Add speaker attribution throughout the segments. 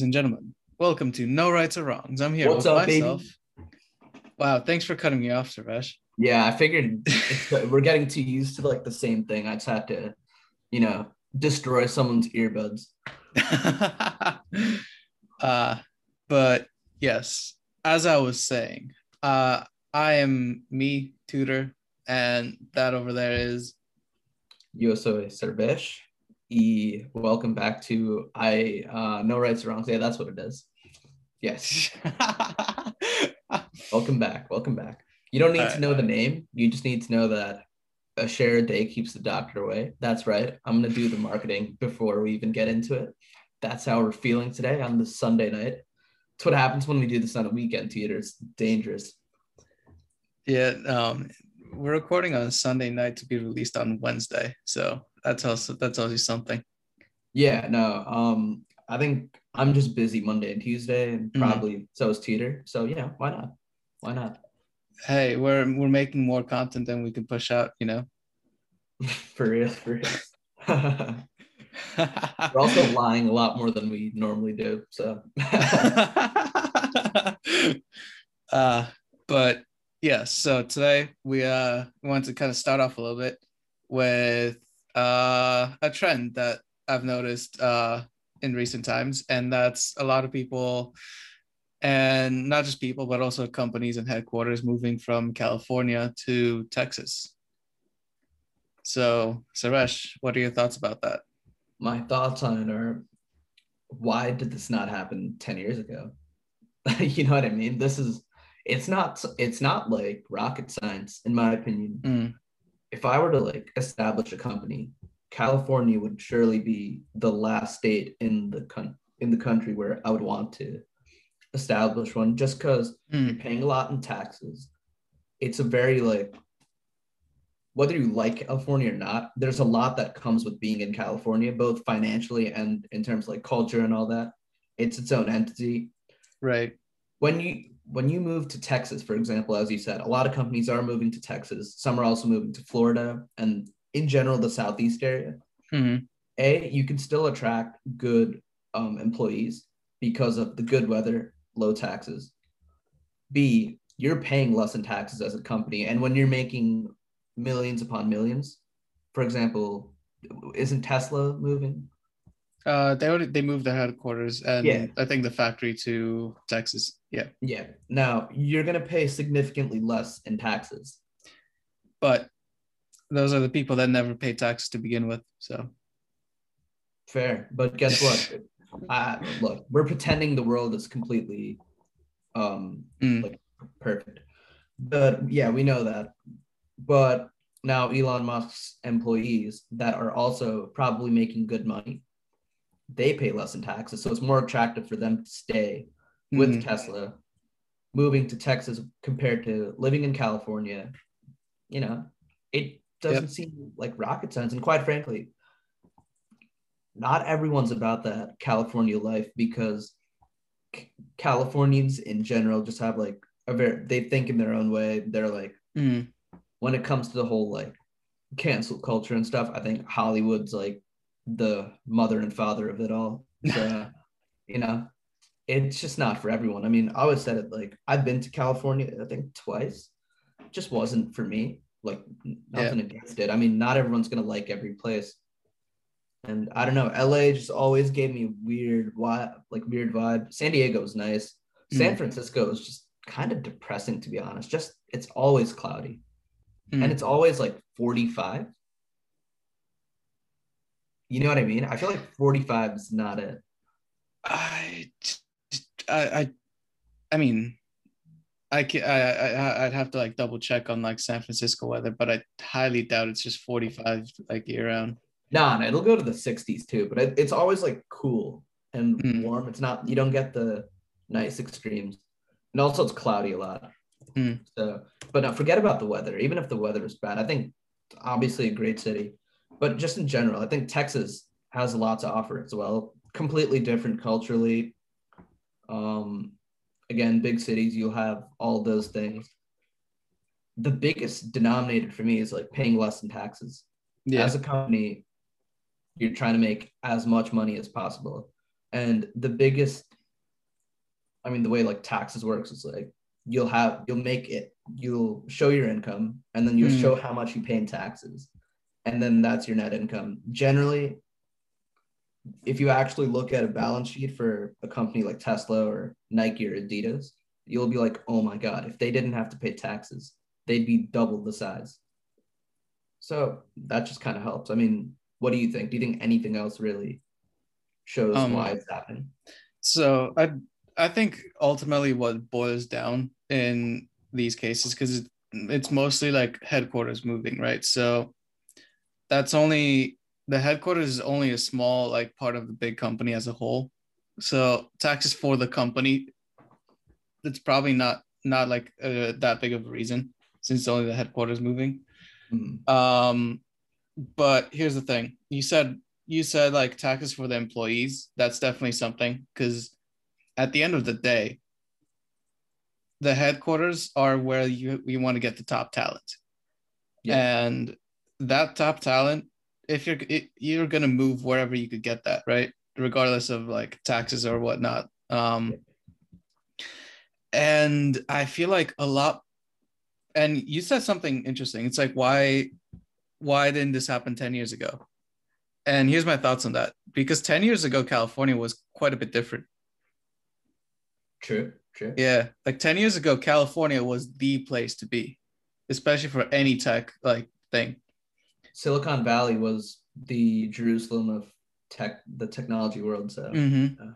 Speaker 1: Ladies and gentlemen. Welcome to No Rights or Wrongs. I'm here
Speaker 2: What's
Speaker 1: with
Speaker 2: up, baby?
Speaker 1: myself. Wow, thanks for cutting me off, Sarvesh.
Speaker 2: Yeah, I figured we're getting too used to like the same thing. I just had to, you know, destroy someone's earbuds.
Speaker 1: uh, but yes, as I was saying, uh, I am me, tutor, and that over there is
Speaker 2: Yo soy Y welcome back to I uh No Rights or Wrongs. Yeah, that's what it is. Yes. Welcome back. Welcome back. You don't need to know the name. You just need to know that a share a day keeps the doctor away. That's right. I'm gonna do the marketing before we even get into it. That's how we're feeling today on this Sunday night. It's what happens when we do this on a weekend theater. It's dangerous.
Speaker 1: yeah. Um, we're recording on a Sunday night to be released on Wednesday, so that's also that's also something.
Speaker 2: Yeah, no. Um, I think I'm just busy Monday and Tuesday, and
Speaker 1: Mhm.
Speaker 2: probably so is Teeter. So yeah, why not? Why not?
Speaker 1: Hey, we're we're making more content than we can push out, you know.
Speaker 2: for real, for real. We're also lying a lot more than we normally do. So
Speaker 1: uh, but yeah, so today we uh want to kind of start off a little bit with uh a trend that I've noticed uh in recent times, and that's a lot of people and not just people, but also companies and headquarters moving from California to Texas. So, Sarvesh, what are your thoughts about that?
Speaker 2: my thoughts on it are why did this not happen 10 years ago? you know what I mean? This is it's not it's not like rocket science, in my opinion.
Speaker 1: Mm,
Speaker 2: If I were to like establish a company, California would surely be the last state in the con- in the country where I would want to establish one just because
Speaker 1: mm,
Speaker 2: you're paying a lot in taxes. It's a very like whether you like California or not, there's a lot that comes with being in California, both financially and in terms of like culture and all that. It's its own entity.
Speaker 1: right.
Speaker 2: When you when you move to Texas, for example, as you said, a lot of companies are moving to Texas. Some are also moving to Florida and in general the southeast area.
Speaker 1: Mhm.
Speaker 2: A, you can still attract good um, employees because of the good weather, low taxes. B, you're paying less in taxes as a company. And when you're making millions upon millions, for example, isn't Tesla moving?
Speaker 1: Uh, they already they moved the headquarters and
Speaker 2: Yeah.
Speaker 1: I think the factory to Texas. Yeah,
Speaker 2: Yeah. Now you're going to pay significantly less in taxes.
Speaker 1: but those are the people that never pay taxes to begin with. So
Speaker 2: Fair. But guess what? uh, look, we're pretending the world is completely um,
Speaker 1: Mm.
Speaker 2: like perfect. But yeah, we know that. But now Elon Musk's employees that are also probably making good money, they pay less in taxes. So it's more attractive for them to stay with
Speaker 1: Mhm.
Speaker 2: Tesla, moving to Texas compared to living in California. You know, it doesn't seem like rocket science. And quite frankly, not everyone's about that California life because C- Californians in general just have like a very they think in their own way. They're like
Speaker 1: Mm.
Speaker 2: when it comes to the whole like cancel culture and stuff, I think Hollywood's like the mother and father of it all. So, you know, it's just not for everyone. I mean, I always said it like I've been to California, I think twice. It just wasn't for me. Like nothing against it. I mean, not everyone's gonna like every place. And I don't know, LA just always gave me weird vibe, like weird vibe. San Diego was nice. San
Speaker 1: Mm.
Speaker 2: Francisco is just kind of depressing to be honest. Just it's always cloudy
Speaker 1: Mm.
Speaker 2: and it's always like 45. You know what I mean? I feel like 45 is not it.
Speaker 1: I, I, I, I mean, I can I, I I'd have to like double check on like San Francisco weather, but I highly doubt it's just 45 like year round.
Speaker 2: Nah, no, it'll go to the 60s too, but it, it's always like cool and
Speaker 1: Mm.
Speaker 2: warm. It's not, you don't get the nice extremes. And also, it's cloudy a lot.
Speaker 1: Mm.
Speaker 2: So, but now forget about the weather. Even if the weather is bad, I think obviously a great city. But just in general, I think Texas has a lot to offer as well. Completely different culturally. Um, again, big cities, you'll have all those things. The biggest denominator for me is like paying less in taxes
Speaker 1: Yeah.
Speaker 2: as a company you're trying to make as much money as possible And the biggest, I mean, the way like taxes works is like you'll have you'll make it you'll show your income and then you'll
Speaker 1: Mm.
Speaker 2: show how much you pay in taxes and then that's your net income. Generally if you actually look at a balance sheet for a company like tesla or nike or adidas you'll be like oh my god if they didn't have to pay taxes they'd be double the size. So that just kind of helps. I mean what do you think? Do you think anything else really shows
Speaker 1: Um,
Speaker 2: why it's happening?
Speaker 1: So I I think ultimately what boils down in these cases because it's mostly like headquarters moving, right? So that's only the headquarters is only a small like part of the big company as a whole. So taxes for the company, it's probably not not like uh, that big of a reason since only the headquarters moving.
Speaker 2: Mhm.
Speaker 1: Um, but here's the thing: you said you said like taxes for the employees. That's definitely something because at the end of the day, the headquarters are where you you want to get the top talent,
Speaker 2: Yeah.
Speaker 1: and that top talent, if you're it, you're gonna move wherever you could get that, right? Regardless of like taxes or whatnot. Um, and I feel like a lot. And you said something interesting. It's like why why didn't this happen 10 years ago? And here's my thoughts on that. Because 10 years ago, California was quite a bit different.
Speaker 2: true true
Speaker 1: Yeah. Like 10 years ago, California was the place to be, especially for any tech like thing.
Speaker 2: Silicon Valley was the Jerusalem of tech, the technology world. So
Speaker 1: Mhm.
Speaker 2: Yeah.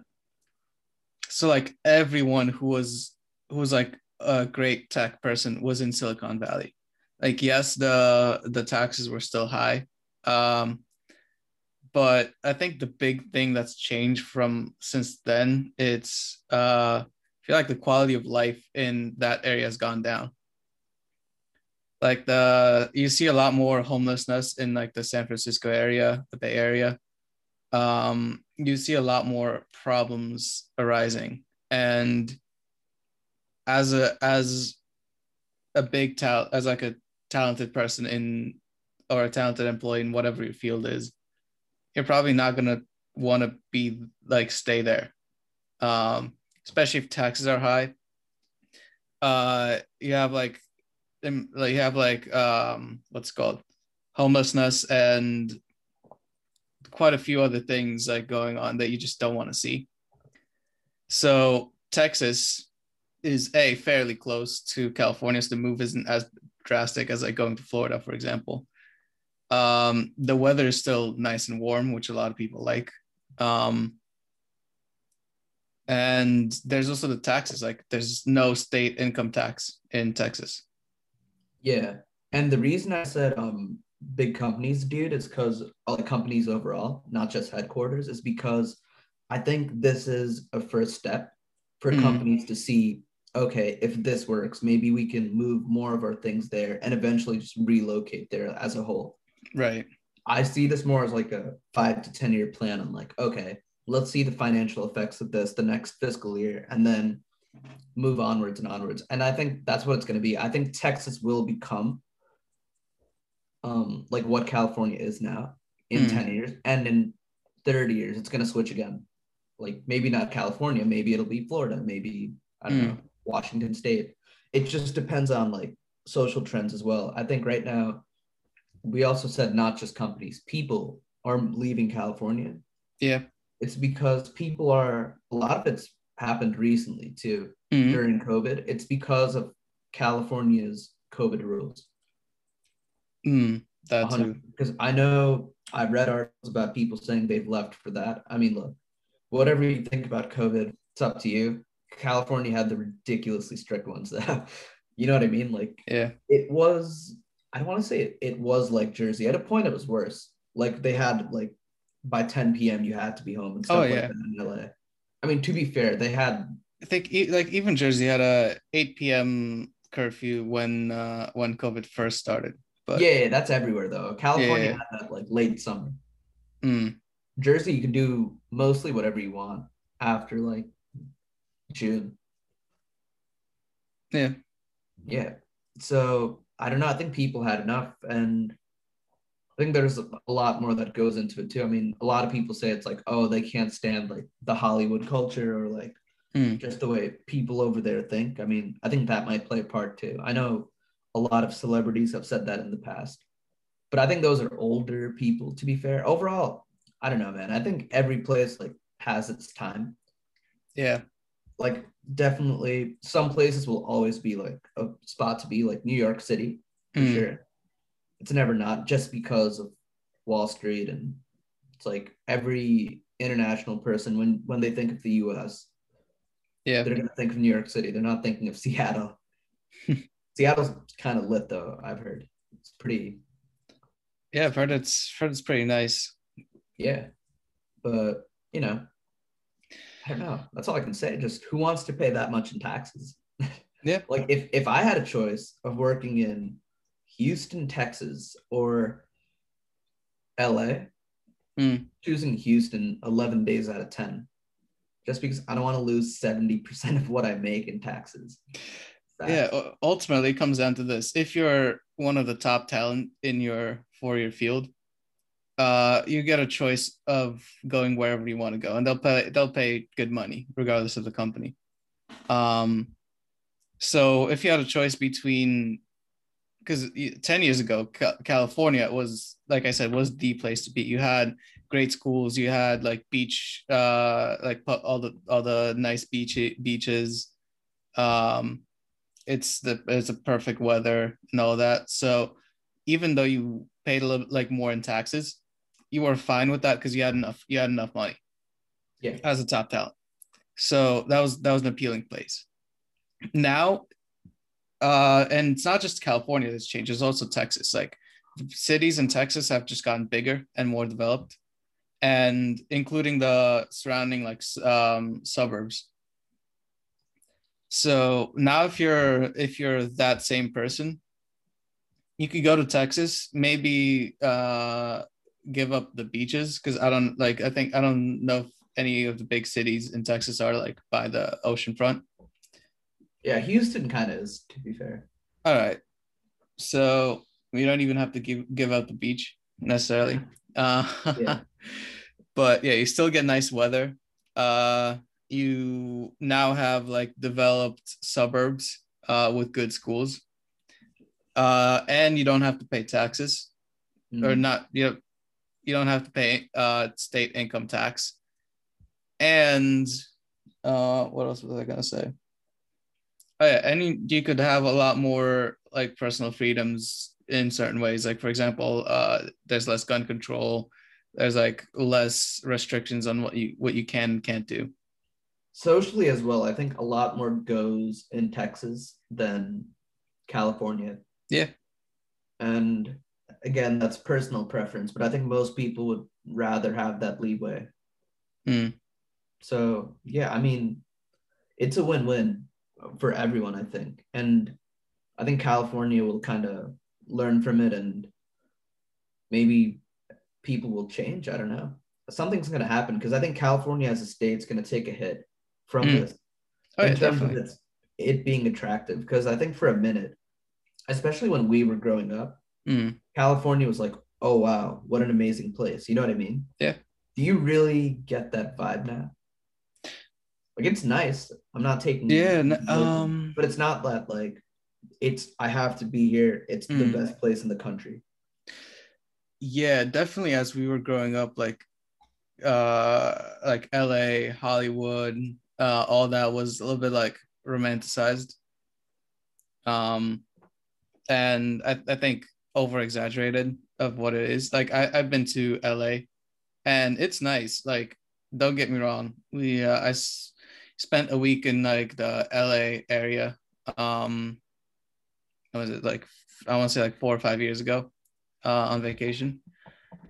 Speaker 1: So like everyone who was who was like a great tech person was in Silicon Valley. Like yes, the the taxes were still high. Um but I think the big thing that's changed from since then, it's uh I feel like the quality of life in that area has gone down. Like the you see a lot more homelessness in like the San Francisco area, the Bay Area. Um, you see a lot more problems arising, and as a as a big talent, as like a talented person in or a talented employee in whatever your field is, you're probably not gonna want to be like stay there, um, especially if taxes are high. Uh, you have like, you have like um, what's called homelessness and quite a few other things like going on that you just don't want to see. So Texas is a fairly close to California, so the move isn't as drastic as like going to Florida, for example. Um, the weather is still nice and warm, which a lot of people like. Um, and there's also the taxes. Like there's no state income tax in Texas.
Speaker 2: Yeah, and the reason I said um big companies, dude, is because all the companies overall, not just headquarters, is because I think this is a first step for
Speaker 1: Mhm.
Speaker 2: companies to see. Okay, if this works, maybe we can move more of our things there and eventually just relocate there as a whole.
Speaker 1: Right.
Speaker 2: I see this more as like a five to 10 year plan. I'm like, okay, let's see the financial effects of this the next fiscal year and then move onwards and onwards. And I think that's what it's going to be. I think Texas will become um, like what California is now in
Speaker 1: Mm.
Speaker 2: 10 years. And in 30 years, it's going to switch again. Like maybe not California, maybe it'll be Florida, maybe, I don't
Speaker 1: Mm.
Speaker 2: know, Washington State. It just depends on like social trends as well. I think right now, we also said not just companies, people are leaving California.
Speaker 1: Yeah.
Speaker 2: It's because people are, a lot of it's happened recently too
Speaker 1: Mhm.
Speaker 2: during COVID. It's because of California's COVID rules.
Speaker 1: Mm, that too.
Speaker 2: Because I know I've read articles about people saying they've left for that. I mean, look, whatever you think about COVID, it's up to you. California had the ridiculously strict ones that, you know what I mean? Like,
Speaker 1: Yeah.
Speaker 2: it was I don't want to say it, it was like Jersey. At a point, it was worse. Like they had like by 10 p.m. you had to be home and stuff
Speaker 1: Oh,
Speaker 2: like
Speaker 1: yeah.
Speaker 2: that in LA. I mean, to be fair, they had
Speaker 1: I think like even Jersey had a 8 p.m. curfew when uh when COVID first started. But
Speaker 2: yeah, yeah, that's everywhere though. California
Speaker 1: Yeah.
Speaker 2: had that like late summer.
Speaker 1: mm,
Speaker 2: Jersey, you can do mostly whatever you want after like June.
Speaker 1: yeah.
Speaker 2: Yeah. So I don't know. I think people had enough, and I think there's a lot more that goes into it too. I mean, a lot of people say it's like, oh, they can't stand like the Hollywood culture or like
Speaker 1: Mm.
Speaker 2: just the way people over there think. I mean, I think that might play a part too. I know a lot of celebrities have said that in the past, but I think those are older people. To be fair, overall, I don't know, man. I think every place like has its time.
Speaker 1: Yeah.
Speaker 2: Like definitely, some places will always be like a spot to be, like New York City for
Speaker 1: Mm.
Speaker 2: sure. It's never not just because of Wall Street and it's like every international person when when they think of the U.S.
Speaker 1: Yeah.
Speaker 2: they're gonna think of New York City. They're not thinking of Seattle. Seattle's kind of lit though. I've heard it's pretty,
Speaker 1: Yeah. I've heard it's heard it's pretty nice.
Speaker 2: yeah. But you know, I don't know. That's all I can say. Just who wants to pay that much in taxes?
Speaker 1: Yeah.
Speaker 2: like if if I had a choice of working in Houston, Texas, or LA,
Speaker 1: Mm.
Speaker 2: choosing Houston 11 days out of 10, just because I don't want to lose 70% of what I make in taxes.
Speaker 1: Yeah. Ultimately, it comes down to this: if you're one of the top talent in your four year field, uh, you get a choice of going wherever you want to go, and they'll pay they'll pay good money regardless of the company. Um, so if you had a choice between, because ten years ago, California was like I said was the place to be. You had great schools, you had like beach, uh, like all the all the nice beach beaches. Um, it's the it's a perfect weather and all that. So even though you paid a little like more in taxes, you were fine with that because you had enough you had enough money
Speaker 2: Yeah.
Speaker 1: as a top talent. So that was that was an appealing place. Now, uh, and it's not just California that's changed. It's also Texas. Like cities in Texas have just gotten bigger and more developed, and including the surrounding like um, suburbs. So now, if you're if you're that same person, you could go to Texas, maybe uh, give up the beaches because I don't like. I think I don't know if any of the big cities in Texas are like by the ocean front.
Speaker 2: Yeah, Houston kind of is, to be fair.
Speaker 1: All right, so we don't even have to give give up the beach necessarily. Uh,
Speaker 2: Yeah.
Speaker 1: but yeah, you still get nice weather. Uh, you now have like developed suburbs uh, with good schools, uh, and you don't have to pay taxes or
Speaker 2: Mm.
Speaker 1: not. You know, you don't have to pay uh, state income tax. And uh, what else was I gonna say? Oh yeah, and you, could have a lot more like personal freedoms in certain ways. Like for example, uh, there's less gun control. There's like less restrictions on what you what you can and can't do.
Speaker 2: Socially as well, I think a lot more goes in Texas than California.
Speaker 1: Yeah.
Speaker 2: And again, that's personal preference, but I think most people would rather have that leeway.
Speaker 1: Mm.
Speaker 2: So, yeah, I mean, it's a win win for everyone, I think. And I think California will kind of learn from it and maybe people will change. I don't know. Something's going to happen because I think California as a state is going to take a hit from
Speaker 1: Mm.
Speaker 2: this
Speaker 1: Oh, yeah,
Speaker 2: in terms
Speaker 1: definitely.
Speaker 2: it being attractive. Because I think for a minute, especially when we were growing up,
Speaker 1: Mm.
Speaker 2: California was like, oh, wow, what an amazing place. You know what I mean?
Speaker 1: Yeah.
Speaker 2: Do you really get that vibe now? Like, it's nice. I'm not taking,
Speaker 1: Yeah. n- Um.
Speaker 2: but it's not that like, it's, I have to be here. It's the
Speaker 1: Mm.
Speaker 2: best place in the country.
Speaker 1: yeah definitely as we were growing up like uh like la hollywood uh all that was a little bit like romanticized um and i, I think over exaggerated of what it is like I, i've been to la and it's nice like don't get me wrong we uh, i spent a week in like the la area um was it like i want to say like four or five years ago uh, on vacation,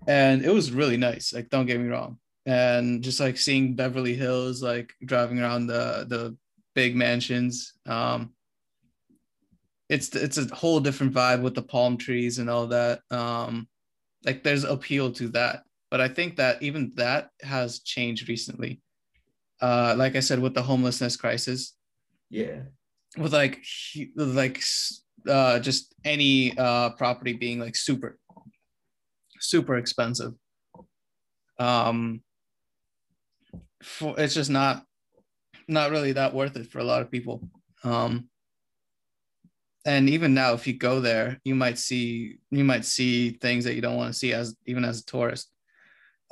Speaker 1: and it was really nice. Like, don't get me wrong, and just like seeing Beverly Hills, like driving around the the big mansions. Um, it's it's a whole different vibe with the palm trees and all that. Um, like, there's appeal to that, but I think that even that has changed recently. Uh, like I said, with the homelessness crisis,
Speaker 2: Yeah.
Speaker 1: with like like uh just any uh property being like super super expensive. Um, for, it's just not not really that worth it for a lot of people. Um, and even now, if you go there, you might see you might see things that you don't want to see as even as a tourist.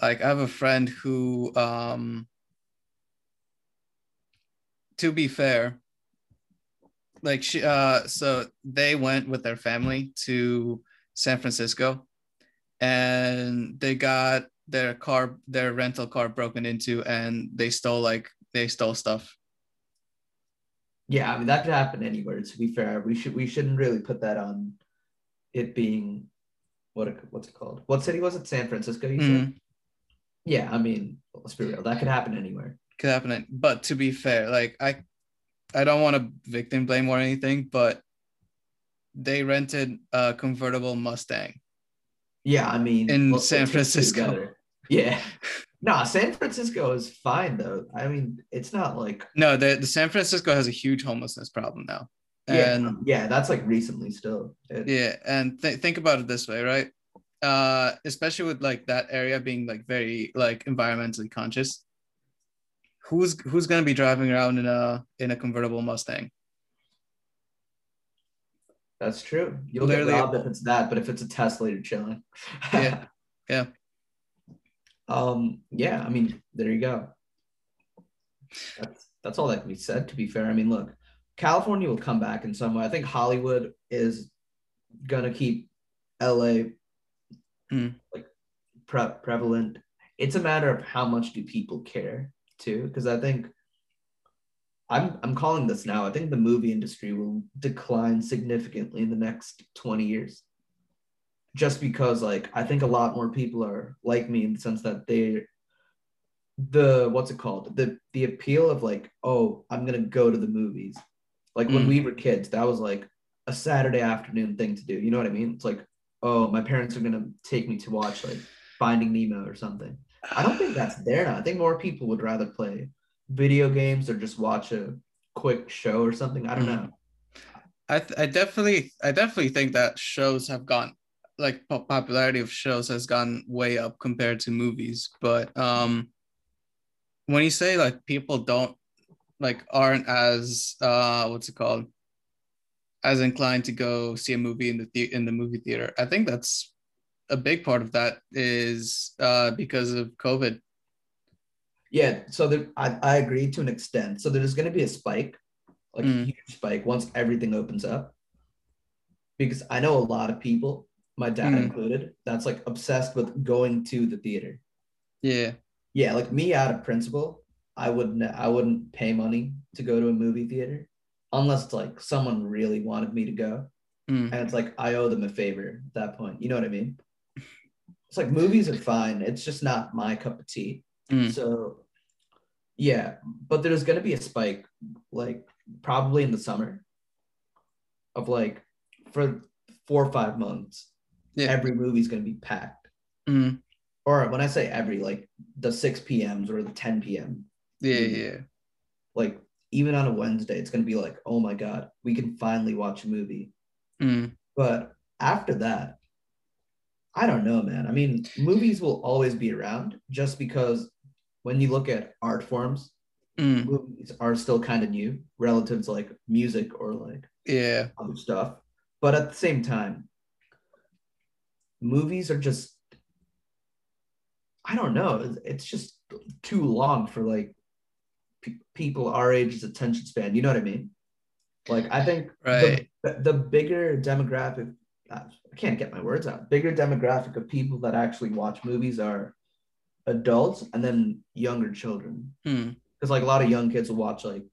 Speaker 1: Like I have a friend who, um, to be fair, like she, uh, so they went with their family to San Francisco, and they got their car, their rental car broken into, and they stole like they stole stuff
Speaker 2: yeah, I mean that could happen anywhere. To be fair, we should we shouldn't really put that on it being what it, what's it called? What city was it? San Francisco. You mm-hmm. said. Yeah, I mean, let's be real. That could happen anywhere.
Speaker 1: Could happen, but to be fair, like I, I don't want to victim blame or anything, but they rented a convertible Mustang.
Speaker 2: Yeah, I mean,
Speaker 1: in San Francisco.
Speaker 2: Yeah. No, San Francisco is fine though. I mean, it's not like
Speaker 1: no. The, the San Francisco has a huge homelessness problem now.
Speaker 2: And yeah, yeah, that's like recently still.
Speaker 1: It, yeah, and th- think about it this way, right? Uh, especially with like that area being like very like environmentally conscious. Who's who's gonna be driving around in a in a convertible Mustang?
Speaker 2: That's true. You'll Literally, get robbed if it's that, but if it's a Tesla, you're chilling.
Speaker 1: yeah, yeah
Speaker 2: um, yeah, I mean, there you go. That's that's all that can be said. To be fair, I mean, look, California will come back in some way. I think Hollywood is gonna keep LA
Speaker 1: mm.
Speaker 2: like pre- prevalent. It's a matter of how much do people care too, because I think I'm I'm calling this now. I think the movie industry will decline significantly in the next 20 years just because like I think a lot more people are like me in the sense that they the what's it called the the appeal of like oh I'm gonna go to the movies like mm. when we were kids that was like a Saturday afternoon thing to do you know what I mean it's like oh my parents are gonna take me to watch like Finding Nemo or something I don't think that's there now. I think more people would rather play video games or just watch a quick show or something. I don't mm. know.
Speaker 1: I, th- I definitely I definitely think that shows have gone like popularity of shows has gone way up compared to movies. But um when you say like people don't like aren't as uh what's it called? As inclined to go see a movie in the, the- in the movie theater i think that's a big part of that is uh because of covid
Speaker 2: yeah so there, I, I agree to an extent so there's going to be a spike like mm. a huge spike once everything opens up because i know a lot of people my dad mm. included, that's like obsessed with going to the theater.
Speaker 1: Yeah.
Speaker 2: Yeah, like me out of principle, I wouldn't I wouldn't pay money to go to a movie theater unless it's like someone really wanted me to go. Mm. And it's like I owe them a favor at that point. You know what I mean? It's like movies are fine. It's just not my cup of tea. Mm. So yeah, but there's gonna be a spike, like probably in the summer, of like for four or five months yeah. every movie's going to be packed.
Speaker 1: Mm.
Speaker 2: Or when I say every, like the 6 p.m.s or the 10 p.m.
Speaker 1: Yeah, yeah.
Speaker 2: Like even on a Wednesday, it's going to be like, oh my God, we can finally watch a movie.
Speaker 1: Mm.
Speaker 2: But after that, I don't know, man. I mean, movies will always be around just because when you look at art forms,
Speaker 1: mm.
Speaker 2: movies are still kind of new relative to like music or like
Speaker 1: yeah
Speaker 2: other stuff. But at the same time, movies are just I don't know. It's just too long for like pe- people our age's attention span. You know what I mean? Like I think
Speaker 1: right.
Speaker 2: the, the bigger demographic, I can't get my words out. Bigger demographic of people that actually watch movies are adults and then younger children.
Speaker 1: Because
Speaker 2: hmm. like a lot of young kids will watch like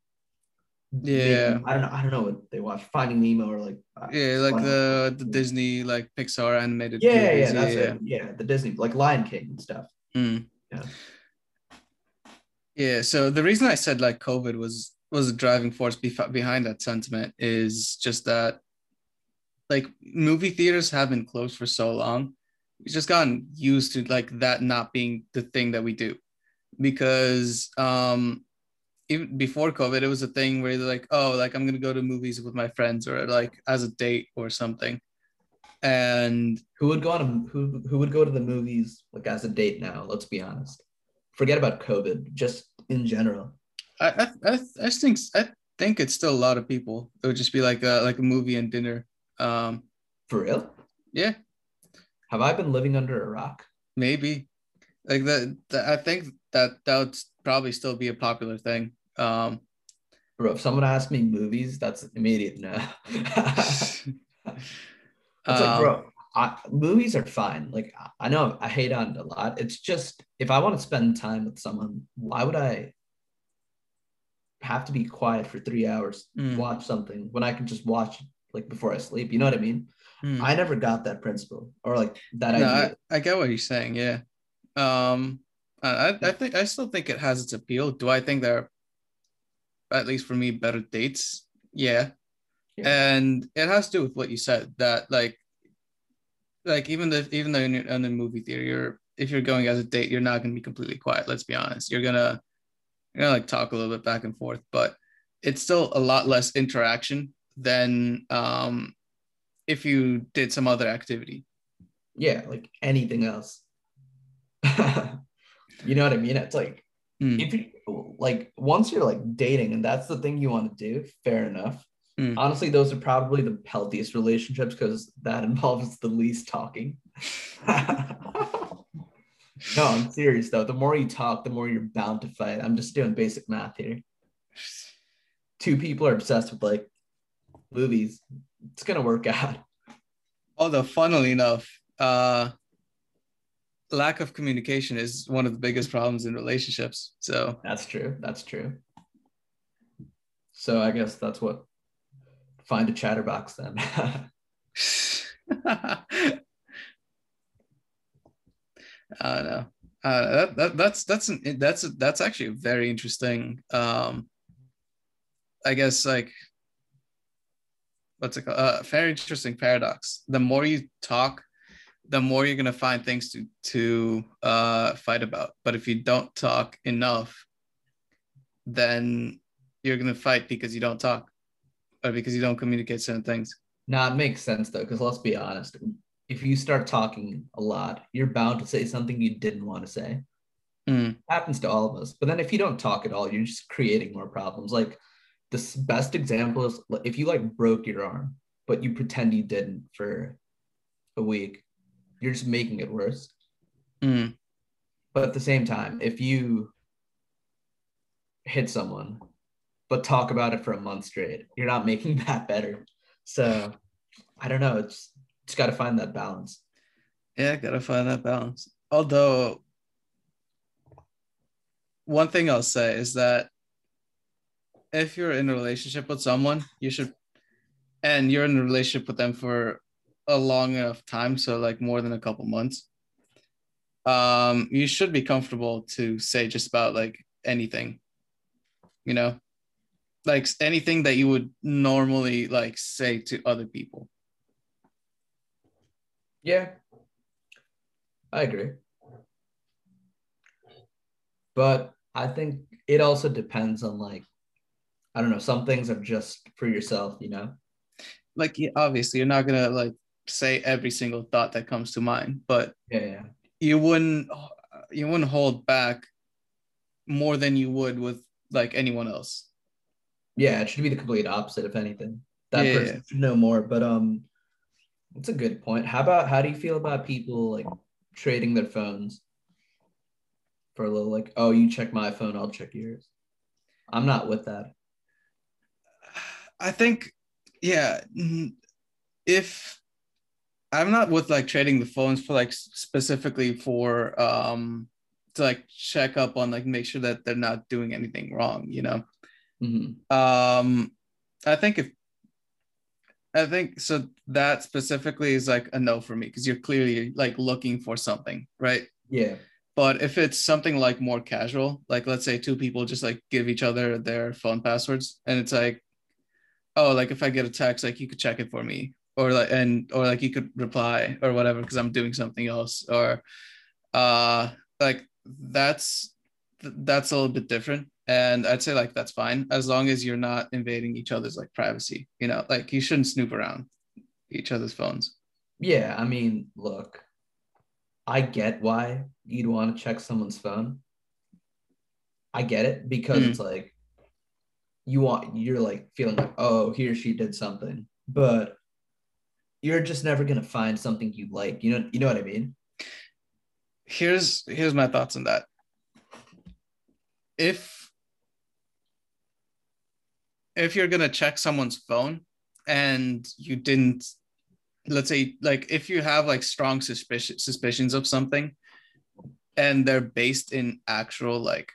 Speaker 1: yeah
Speaker 2: maybe, i don't know i don't know what they watch finding nemo or like
Speaker 1: uh, yeah like the the disney like pixar animated
Speaker 2: yeah movies. yeah that's yeah. it yeah the disney like lion king and stuff
Speaker 1: mm.
Speaker 2: yeah
Speaker 1: yeah so the reason i said like covid was was a driving force behind that sentiment is just that like movie theaters have been closed for so long we've just gotten used to like that not being the thing that we do because um even before COVID, it was a thing where like, oh, like I'm gonna go to movies with my friends or like as a date or something. and
Speaker 2: Who would go on a, who who would go to the movies like as a date now? Let's be honest. Forget about COVID, just in general.
Speaker 1: I I I, I think I think it's still a lot of people. It would just be like a like a movie and dinner. Um,
Speaker 2: For real?
Speaker 1: yeah,
Speaker 2: Have I been living under a rock?
Speaker 1: maybe like that. I think that that would probably still be a popular thing. Um,
Speaker 2: Bro, if someone asked me movies, that's immediate no. it's like,
Speaker 1: um,
Speaker 2: bro, I, movies are fine. Like, I- I know I hate on it a lot. It's just if I want to spend time with someone, why would I have to be quiet for three hours,
Speaker 1: Mm.
Speaker 2: watch something when I can just watch like before I sleep? You know what I mean?
Speaker 1: hmm.
Speaker 2: I never got that principle or like that
Speaker 1: no,
Speaker 2: idea.
Speaker 1: I, I get what you're saying. Yeah. Um, I, I think I still think it has its appeal. Do I think there are, at least for me, better dates? Yeah.
Speaker 2: Yeah.
Speaker 1: And it has to do with what you said that like, like even the even though in, your- in the movie theater, you're if you're going as a date, you're not gonna be completely quiet. Let's be honest. You're gonna you're gonna like talk a little bit back and forth, but it's still a lot less interaction than um if you did some other activity.
Speaker 2: yeah, like anything else. you know what I mean? It's like
Speaker 1: Mm.
Speaker 2: if you like once you're like dating and that's the thing you want to do, fair enough.
Speaker 1: Mm.
Speaker 2: Honestly, those are probably the healthiest relationships because that involves the least talking. no, I'm serious though. The more you talk, the more you're bound to fight. I'm just doing basic math here. Two people are obsessed with like movies. It's gonna work out.
Speaker 1: Although, funnily enough, uh, lack of communication is one of the biggest problems in relationships. So,
Speaker 2: That's true. That's true. So I guess that's what find a chatterbox then.
Speaker 1: I don't know. Uh, that, that that's that's an, that's that's actually a very interesting. Um, I guess like what's it called? Uh, very interesting paradox. The more you talk, the more you're gonna find things to to uh, fight about. But if you don't talk enough, then you're gonna fight because you don't talk, or because you don't communicate certain things.
Speaker 2: Nah, it makes sense though, because let's be honest. If you start talking a lot, you're bound to say something you didn't want to say.
Speaker 1: Mm.
Speaker 2: Happens to all of us. But then if you don't talk at all, you're just creating more problems. Like the best example is if you like broke your arm, but you pretend you didn't for a week, you're just making it worse.
Speaker 1: Mm.
Speaker 2: But at the same time, if you hit someone, but talk about it for a month straight, you're not making that better. So I don't know. It's it's got to find that balance.
Speaker 1: Yeah, gotta find that balance. Although, one thing I'll say is that if you're in a relationship with someone, you should, and you're in a relationship with them for a long enough time, so like more than a couple months, um, you should be comfortable to say just about like anything, you know, like anything that you would normally like say to other people.
Speaker 2: Yeah, I agree. But I think it also depends on like, I don't know, some things are just for yourself, you know?
Speaker 1: like obviously you're not gonna like say every single thought that comes to mind but
Speaker 2: Yeah, yeah.
Speaker 1: you wouldn't you wouldn't hold back more than you would with like anyone else
Speaker 2: Yeah, it should be the complete opposite, if anything. That
Speaker 1: Yeah,
Speaker 2: person
Speaker 1: yeah.
Speaker 2: should know more. But um, it's a good point. How about how do you feel about people like trading their phones for a little like, oh, you check my phone, I'll check yours. I'm not with that.
Speaker 1: I think yeah mm, if i'm not with like trading the phones for like specifically for um to like check up on like make sure that they're not doing anything wrong you know
Speaker 2: Mhm.
Speaker 1: Um, I think if I think so that specifically is like a no for me because you're clearly like looking for something, right?
Speaker 2: Yeah.
Speaker 1: But if it's something like more casual, like let's say two people just like give each other their phone passwords and it's like, oh, like if I get a text, like you could check it for me or like and or like you could reply or whatever because I'm doing something else or uh like that's that's a little bit different and i'd say like that's fine as long as you're not invading each other's like privacy you know like you shouldn't snoop around each other's phones
Speaker 2: Yeah, I mean, look, I get why you'd want to check someone's phone. I get it because
Speaker 1: Mm.
Speaker 2: it's like you want you're like feeling like, oh, he or she did something, but you're just never gonna find something you like. You know, you know what I mean?
Speaker 1: here's here's my thoughts on that if if you're gonna check someone's phone and you didn't let's say like if you have like strong suspicion suspicions of something and they're based in actual like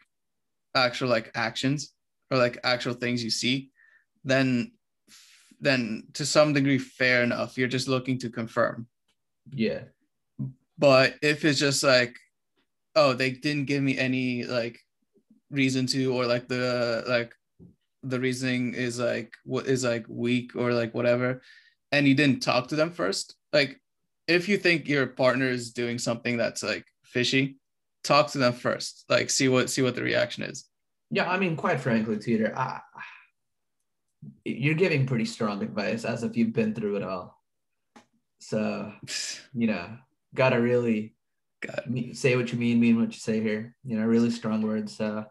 Speaker 1: actual like actions or like actual things you see then then to some degree fair enough. You're just looking to confirm.
Speaker 2: Yeah.
Speaker 1: but if it's just like oh they didn't give me any like reason to or like the like the reasoning is like what is like weak or like whatever and you didn't talk to them first like if you think your partner is doing something that's like fishy talk to them first. Like see what see what the reaction is
Speaker 2: Yeah, I mean, quite frankly, Teeter, I, you're giving pretty strong advice as if you've been through it all. So, you know, gotta really
Speaker 1: God.
Speaker 2: say what you mean, mean what you say here. You know, really strong words. So,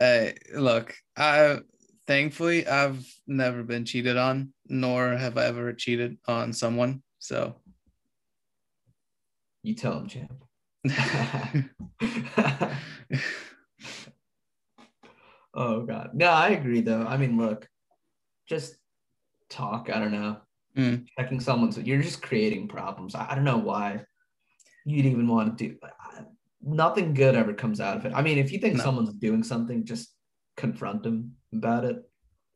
Speaker 1: Hey, look, I thankfully I've never been cheated on, nor have I ever cheated on someone. So
Speaker 2: you tell him, champ. oh God, no, I agree though. I mean, look, just talk. I don't know.
Speaker 1: Mm.
Speaker 2: Checking someone's, you're just creating problems. I, I don't know why you'd even want to do. I- Nothing good ever comes out of it. I mean, if you think
Speaker 1: No.
Speaker 2: someone's doing something, just confront them about it.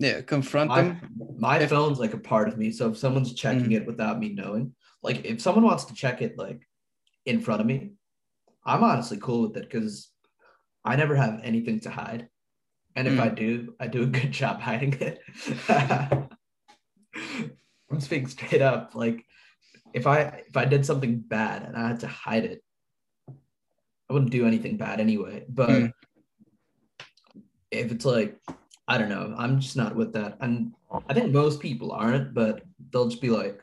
Speaker 1: yeah, confront
Speaker 2: My,
Speaker 1: them.
Speaker 2: my
Speaker 1: If-
Speaker 2: phone's like a part of me. So if someone's checking
Speaker 1: Mm.
Speaker 2: it without me knowing, like if someone wants to check it like in front of me, I'm honestly cool with it because I never have anything to hide. And if
Speaker 1: Mm.
Speaker 2: I do, I do a good job hiding it. I'm speaking straight up. Like if I if I did something bad and I had to hide it, I wouldn't do anything bad anyway. But
Speaker 1: Mm.
Speaker 2: if it's like, I don't know, I'm just not with that. And I think most people aren't, but they'll just be like,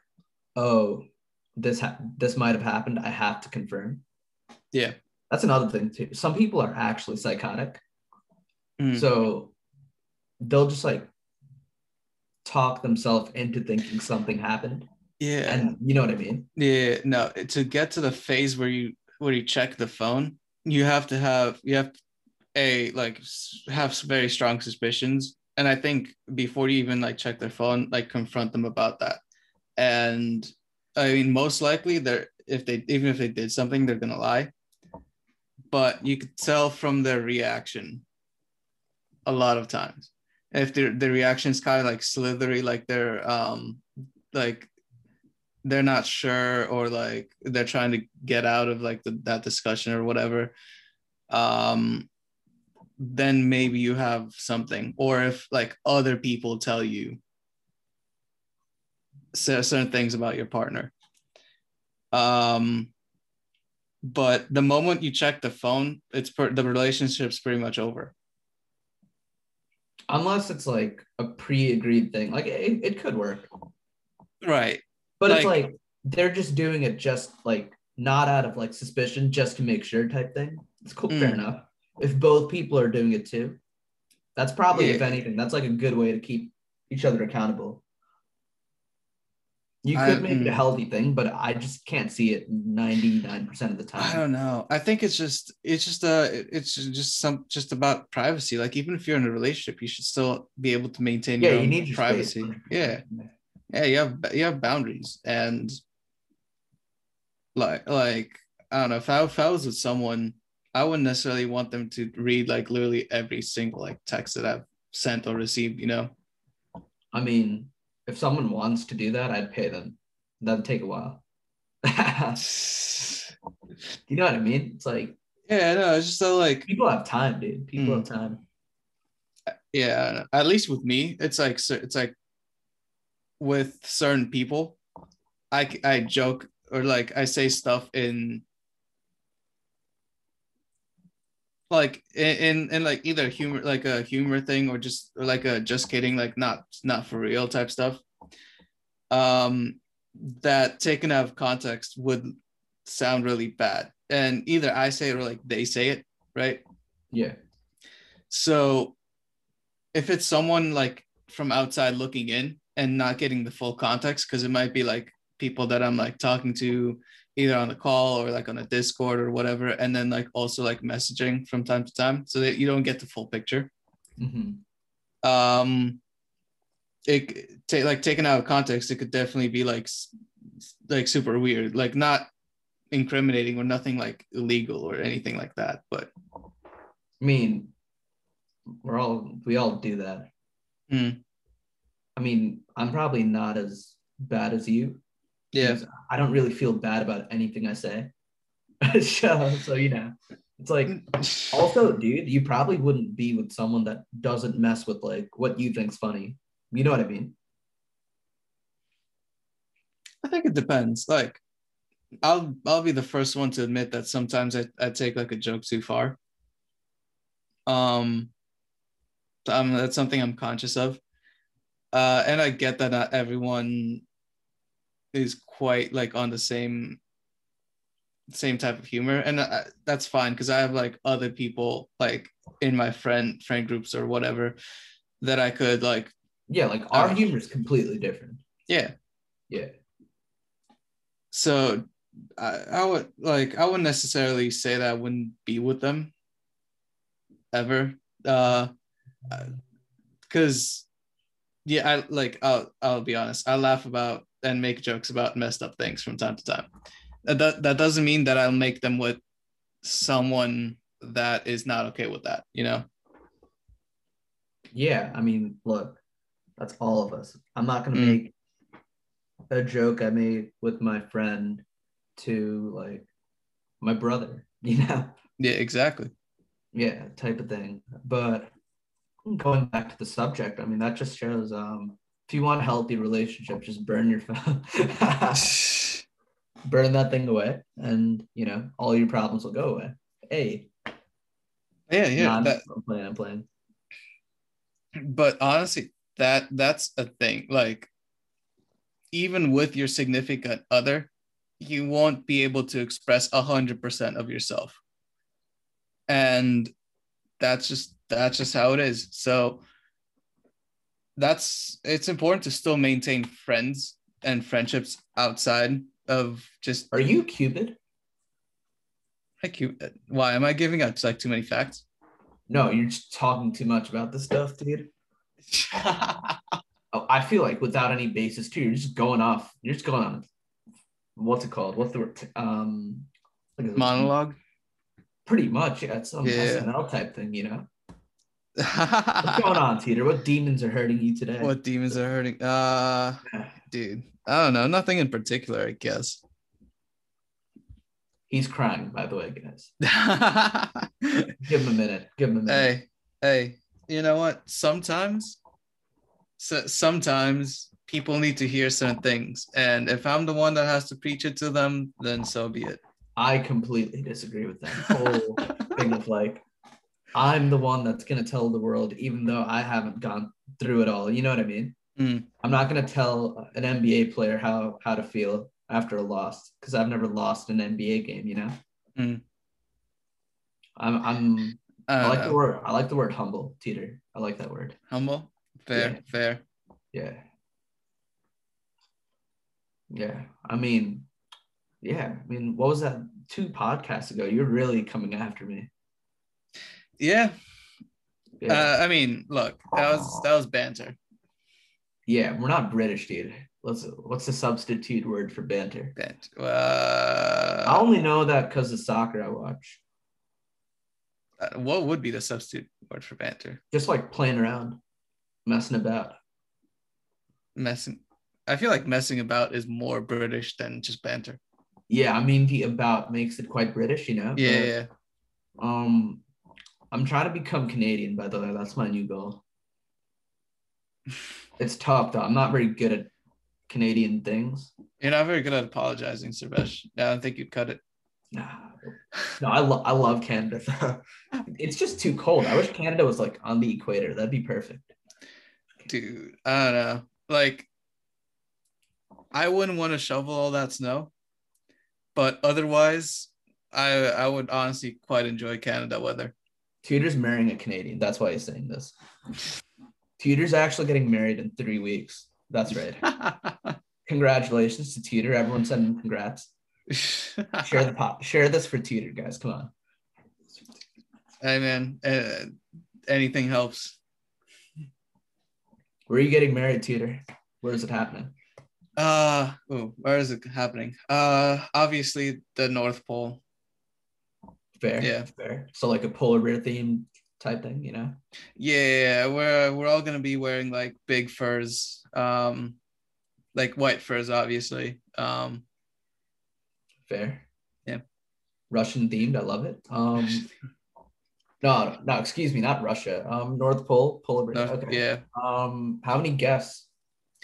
Speaker 2: oh, this ha- this might have happened. I have to confirm.
Speaker 1: Yeah.
Speaker 2: That's another thing too. Some people are actually psychotic.
Speaker 1: Mm.
Speaker 2: So they'll just like talk themselves into thinking something happened.
Speaker 1: Yeah.
Speaker 2: And you know what I mean?
Speaker 1: Yeah, no, to get to the phase where you where you check the phone, you have to have you have a like have very strong suspicions, and I think before you even like check their phone, like confront them about that. And I mean, most likely they're if they even if they did something, they're gonna lie. But you could tell from their reaction a lot of times. If their reaction is kind of like slithery, like they're um like they're not sure or like they're trying to get out of like the, that discussion or whatever um then maybe you have something. Or if like other people tell you certain things about your partner. Um but the moment you check the phone it's per- the relationship's pretty much over
Speaker 2: Unless it's like a pre-agreed thing. Like it, it could work.
Speaker 1: right
Speaker 2: But it's
Speaker 1: Like-
Speaker 2: like they're just doing it just like not out of like suspicion, just to make sure type thing. It's cool, fair
Speaker 1: Mm.
Speaker 2: enough. If both people are doing it too, that's probably, if anything, that's like a good way to keep each other accountable. You
Speaker 1: I-
Speaker 2: could make it a
Speaker 1: mm.
Speaker 2: healthy thing, but I just can't see it 99% of the time.
Speaker 1: I don't know. I think it's just it's just uh it's just some just about privacy. Like even if you're in a relationship, you should still be able to maintain
Speaker 2: Yeah,
Speaker 1: your
Speaker 2: you need your
Speaker 1: privacy.
Speaker 2: space.
Speaker 1: Yeah, yeah, you have you have boundaries and like like I don't know if I, if I was with someone, I wouldn't necessarily want them to read like literally every single like text that I've sent or received. You know.
Speaker 2: I mean, if someone wants to do that, I'd pay them. That'd take a while. you know what I mean? It's like
Speaker 1: Yeah, no, it's just so like
Speaker 2: people have time, dude. People
Speaker 1: Mm.
Speaker 2: have time.
Speaker 1: yeah at least with me it's like it's like with certain people I I joke or like i say stuff in like in in, like either humor like a humor thing or just or like a just kidding like not not for real type stuff um that taken out of context would sound really bad. And either I say it or like they say it, right?
Speaker 2: Yeah.
Speaker 1: So if it's someone like from outside looking in and not getting the full context, because it might be like people that I'm like talking to either on the call or like on a Discord or whatever, and then like also like messaging from time to time so that you don't get the full picture.
Speaker 2: Mm-hmm.
Speaker 1: Um, it take like taken out of context, it could definitely be like like super weird, like not incriminating or nothing like illegal or anything like that, but
Speaker 2: I mean, we're all we all do that.
Speaker 1: Mm.
Speaker 2: I mean, I'm probably not as bad as you.
Speaker 1: Yeah,
Speaker 2: I don't really feel bad about anything I say. so, so you know, it's like also, dude, you probably wouldn't be with someone that doesn't mess with like what you think's funny. You know what I mean?
Speaker 1: I think it depends. Like, I'll I'll be the first one to admit that sometimes I, I take like a joke too far. Um, um, that's something I'm conscious of, uh, and I get that not everyone is quite like on the same same type of humor, and I, that's fine because I have like other people like in my friend friend groups or whatever that I could like
Speaker 2: Yeah, like our
Speaker 1: Uh,
Speaker 2: humor is completely different.
Speaker 1: yeah
Speaker 2: Yeah.
Speaker 1: so I, I would like I wouldn't necessarily say that I wouldn't be with them ever uh because yeah I like I'll I'll be honest I laugh about and make jokes about messed up things from time to time that that, doesn't mean that I'll make them with someone that is not okay with that you know
Speaker 2: Yeah. I mean, look, that's all of us. I'm not gonna
Speaker 1: Mm.
Speaker 2: make a joke I made with my friend to like my brother, you know?
Speaker 1: yeah exactly
Speaker 2: yeah type of thing but going back to the subject i mean that just shows um if you want a healthy relationship just burn your phone. Burn that thing away and you know all your problems will go away. Hey.
Speaker 1: Yeah yeah
Speaker 2: nah, I'm,
Speaker 1: that,
Speaker 2: I'm playing i'm playing
Speaker 1: but honestly that that's a thing. Like even with your significant other you won't be able to express a hundred percent of yourself. And that's just that's just how it is. So that's it's important to still maintain friends and friendships outside of just
Speaker 2: are you cupid
Speaker 1: like you why am i giving out like too many facts
Speaker 2: no you're just talking too much about this stuff dude oh, i feel like without any basis too you're just going off you're just going on what's it called what's the um like
Speaker 1: monologue
Speaker 2: Pretty much, yeah. It's some
Speaker 1: Yeah.
Speaker 2: SNL type thing, you know. What's going on, Teeter? What demons are hurting you today?
Speaker 1: what demons are hurting uh dude i don't know nothing in particular i guess
Speaker 2: He's crying, by the way, guys. Give him a minute. Give him a minute.
Speaker 1: hey hey you know what sometimes so, sometimes people need to hear certain things and if i'm the one that has to preach it to them then so be it
Speaker 2: I completely disagree with that whole thing of like, I'm the one that's gonna tell the world, even though I haven't gone through it all. You know what I mean?
Speaker 1: Mm.
Speaker 2: I'm not gonna tell an NBA player how how to feel after a loss because I've never lost an NBA game. You know.
Speaker 1: Mm.
Speaker 2: I'm I'm
Speaker 1: I,
Speaker 2: I like the word I like the word humble, Teeter. I like that word.
Speaker 1: humble fair
Speaker 2: Yeah.
Speaker 1: fair
Speaker 2: Yeah. Yeah. I mean, yeah. I mean, what was that? Two podcasts ago, you're really coming after me.
Speaker 1: Yeah
Speaker 2: Yeah.
Speaker 1: uh, i mean look that was that was banter
Speaker 2: yeah. We're not British, dude. Let's. What's the substitute word for banter?
Speaker 1: banter uh,
Speaker 2: I only know that because of soccer I watch.
Speaker 1: uh, what would be the substitute word for banter
Speaker 2: Just like playing around, messing about.
Speaker 1: messing i feel like messing about is more british than just banter
Speaker 2: Yeah, I mean the about makes it quite British, you know.
Speaker 1: yeah
Speaker 2: But,
Speaker 1: yeah
Speaker 2: Um, I'm trying to become Canadian, by the way. That's my new goal. It's tough though. I'm not very good at Canadian things.
Speaker 1: You're not very good at apologizing, Sarvesh. I don't think you'd cut it.
Speaker 2: Nah. No, I, lo- I love Canada. though. it's just too cold. I wish Canada was like on the equator. That'd be perfect.
Speaker 1: Dude, I don't know. Like, I wouldn't want to shovel all that snow, but otherwise, I I would honestly quite enjoy Canada weather.
Speaker 2: Tudor's marrying a Canadian. That's why he's saying this. Tudor's actually getting married in three weeks. That's right. Congratulations to Tudor. Everyone send him congrats. share the pop. Share this for Tudor, guys. Come on.
Speaker 1: Hey man, uh, anything helps.
Speaker 2: Where are you getting married, Tudor? Where is it happening?
Speaker 1: Uh, ooh, where is it happening? Uh, obviously the North Pole.
Speaker 2: Fair.
Speaker 1: Yeah.
Speaker 2: Fair. So like a polar bear theme type thing, you know?
Speaker 1: Yeah, we're we're all gonna be wearing like big furs, um, like white furs, obviously. Um,
Speaker 2: Fair.
Speaker 1: Yeah.
Speaker 2: Russian themed. I love it. Um, no, no, excuse me, not Russia. Um, North Pole, polar bear.
Speaker 1: no,
Speaker 2: okay.
Speaker 1: yeah.
Speaker 2: Um, how many guests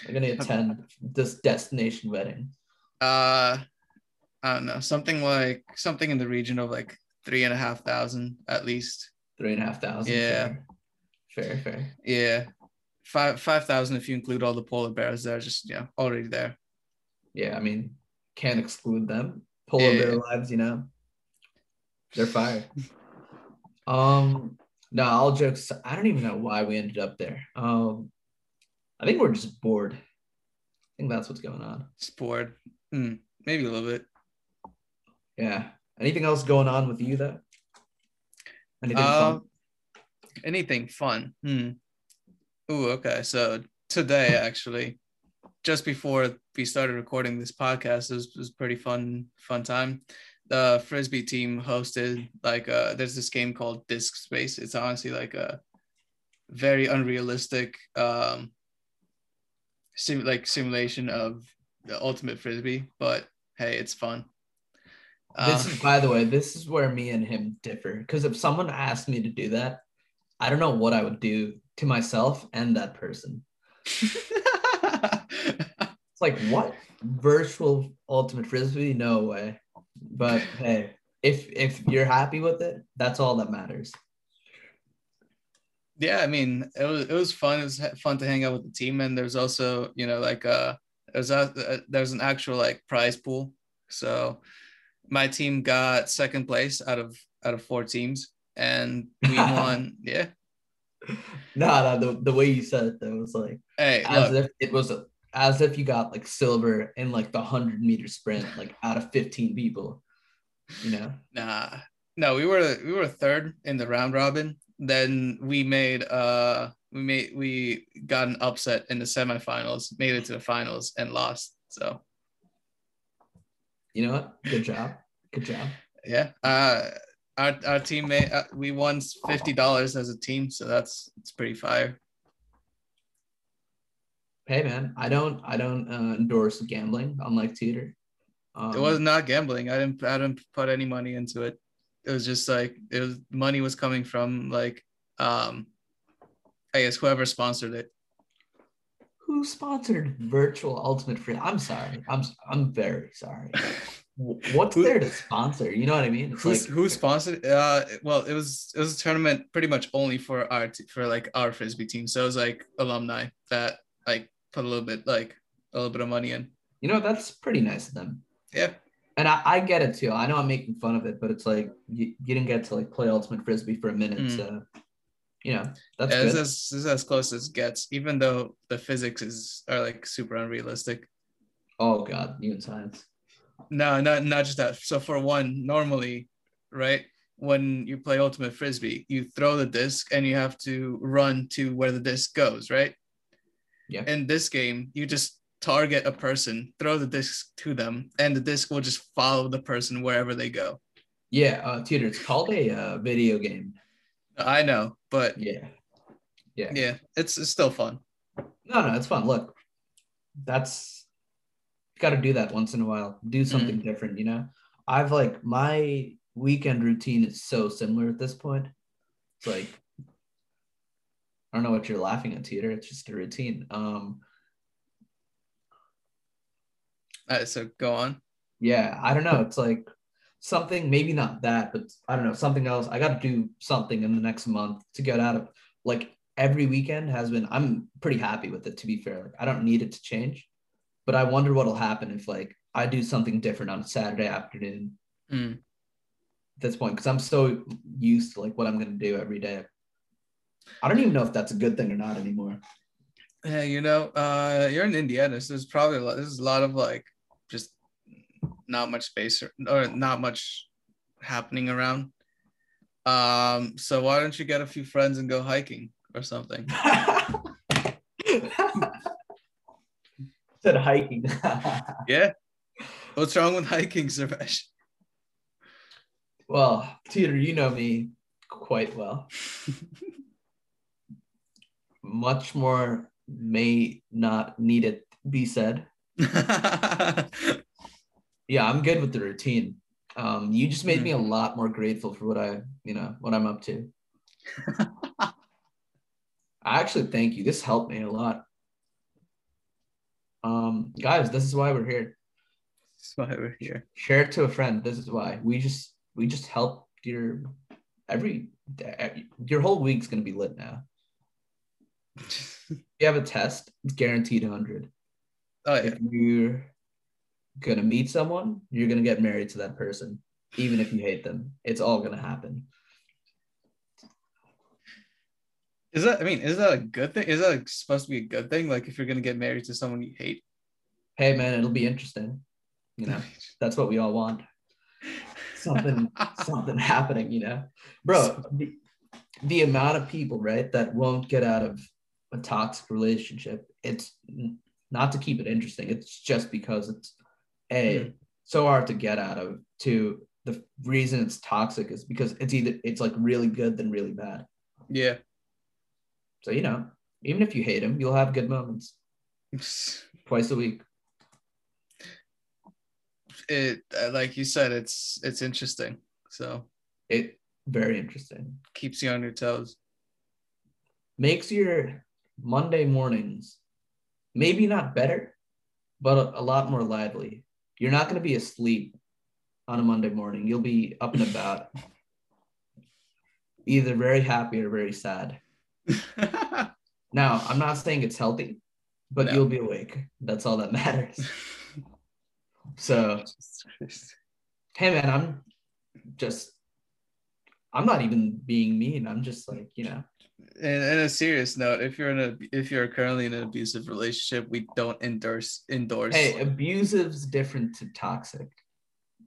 Speaker 2: are gonna attend this destination wedding?
Speaker 1: Uh, I don't know, something like something in the region of like three and a half thousand at least.
Speaker 2: Three and a half thousand.
Speaker 1: Yeah.
Speaker 2: Fair, fair. fair.
Speaker 1: Yeah, five five thousand if you include all the polar bears that are just yeah already there.
Speaker 2: Yeah, I mean, can't exclude them. Polar
Speaker 1: Yeah.
Speaker 2: bear lives, you know, they're fire. um, no, all jokes. I don't even know why we ended up there. Um, I think we're just bored. I think that's what's going on.
Speaker 1: Sport, Hmm, maybe a little bit.
Speaker 2: Yeah. Anything else going on with you though? Anything
Speaker 1: Uh,
Speaker 2: fun?
Speaker 1: anything fun? Hmm. Ooh, okay. So today, actually, just before we started recording this podcast, it was, was pretty fun, fun time. The frisbee team hosted like uh, there's this game called Disc Space. It's honestly like a very unrealistic um, sim- like simulation of the ultimate frisbee, but hey, it's fun.
Speaker 2: This
Speaker 1: Uh,
Speaker 2: is, by the way, this is where me and him differ. Because if someone asked me to do that, I don't know what I would do to myself and that person. It's like what virtual ultimate frisbee? No way. But hey, if if you're happy with it, that's all that matters.
Speaker 1: yeah i mean it was it was fun it was fun to hang out with the team and there's also you know like uh there's a uh, there's an actual like prize pool so my team got second place out of out of four teams and we won. Yeah.
Speaker 2: No, nah the, the way you said it though was like
Speaker 1: hey
Speaker 2: as
Speaker 1: look,
Speaker 2: if it was a, as if you got like silver in like the hundred meter sprint, like out of 15 people. You know?
Speaker 1: nah. No we were we were third in the round robin. Then we made uh we made we got an upset in the semifinals made it to the finals and lost so
Speaker 2: You know what? Good job. Good job.
Speaker 1: yeah uh our, our teammate uh, we won fifty dollars as a team so that's it's pretty fire
Speaker 2: Hey man, I don't I don't uh, endorse gambling unlike Teeter. Um,
Speaker 1: it was not gambling i didn't i didn't put any money into it it was just like it was money was coming from like um i guess whoever sponsored it
Speaker 2: who sponsored virtual ultimate free i'm sorry i'm i'm very sorry what's
Speaker 1: Who-
Speaker 2: there to sponsor you know what i mean it's
Speaker 1: Who's,
Speaker 2: like
Speaker 1: who sponsored? Uh, well, it was it was a tournament pretty much only for our t- for like our frisbee team. So it was like alumni that like put a little bit like a little bit of money in.
Speaker 2: you know that's pretty nice of them
Speaker 1: Yeah,
Speaker 2: and I, I get it too i know i'm making fun of it but it's like you, you didn't get to like play ultimate frisbee for a minute
Speaker 1: Mm.
Speaker 2: so you know that's good
Speaker 1: as it's as close as gets. Even though the physics is are like super unrealistic.
Speaker 2: oh god in science
Speaker 1: No, not not just that. So for one, normally, right when you play ultimate frisbee, you throw the disc and you have to run to where the disc goes, right?
Speaker 2: Yeah.
Speaker 1: In this game, you just target a person, throw the disc to them, and the disc will just follow the person wherever they go.
Speaker 2: yeah uh tutor it's called a uh, video game
Speaker 1: I know, but
Speaker 2: yeah yeah
Speaker 1: yeah, it's, it's still fun.
Speaker 2: No, no, it's fun. Look, that's got to do that once in a while. Do something different, you know. I've like my weekend routine is so similar at this point. It's like I don't know what you're laughing at, Teeter. It's just a routine. Um,
Speaker 1: All right, so go on.
Speaker 2: yeah, I don't know. It's like something, maybe not that, but I don't know, something else. I got to do something in the next month to get out of like every weekend has been, I'm pretty happy with it, to be fair. Like, I don't need it to change. but I wonder what'll happen if like I do something different on a Saturday afternoon
Speaker 1: Mm.
Speaker 2: at this point because I'm so used to like what I'm gonna do every day. I don't even know if that's a good thing or not anymore.
Speaker 1: Yeah, you know, uh, you're in Indiana, so there's probably a lot. There's a lot of like not much space or, or not much happening around. Um, so why don't you get a few friends and go hiking or something?
Speaker 2: Said hiking.
Speaker 1: Yeah. What's wrong with hiking, Sarvesh?
Speaker 2: well, Teeter, you know me quite well. Much more may not need it be said. Yeah, I'm good with the routine. Um, you just made me a lot more grateful for what I, you know, what I'm up to. I actually thank you. This helped me a lot. Um, guys, this is why we're here.
Speaker 1: That's why we're here.
Speaker 2: Share it to a friend. This is why we just we just help your every your whole week's gonna be lit now. You have a test, it's guaranteed 100.
Speaker 1: Oh yeah.
Speaker 2: If you're gonna meet someone, you're gonna get married to that person, even if you hate them. It's all gonna happen.
Speaker 1: Is that I mean, is that a good thing? Is that like, supposed to be a good thing? Like if you're gonna get married to someone you hate?
Speaker 2: Hey man, it'll be interesting. You know, that's what we all want. Something, something happening. You know, bro. The, the amount of people, right, that won't get out of a toxic relationship. It's not to keep it interesting. It's just because it's a
Speaker 1: Hmm.
Speaker 2: so hard to get out of. to the reason it's toxic is because it's either it's like really good than really bad.
Speaker 1: Yeah.
Speaker 2: So you know, even if you hate him, you'll have good moments twice a week.
Speaker 1: It uh, like you said, it's it's interesting. So
Speaker 2: It very interesting.
Speaker 1: keeps you on your toes.
Speaker 2: Makes your Monday mornings maybe not better, but a, a lot more lively. You're not going to be asleep on a Monday morning. You'll be up and about, either very happy or very sad. Now, I'm not saying it's healthy, but
Speaker 1: No.
Speaker 2: you'll be awake. That's all that matters. So, hey man, I'm just I'm not even being mean. I'm just like, you know,
Speaker 1: And in a serious note, if you're in a if you're currently in an abusive relationship, we don't endorse endorse.
Speaker 2: hey, abusive's different to toxic.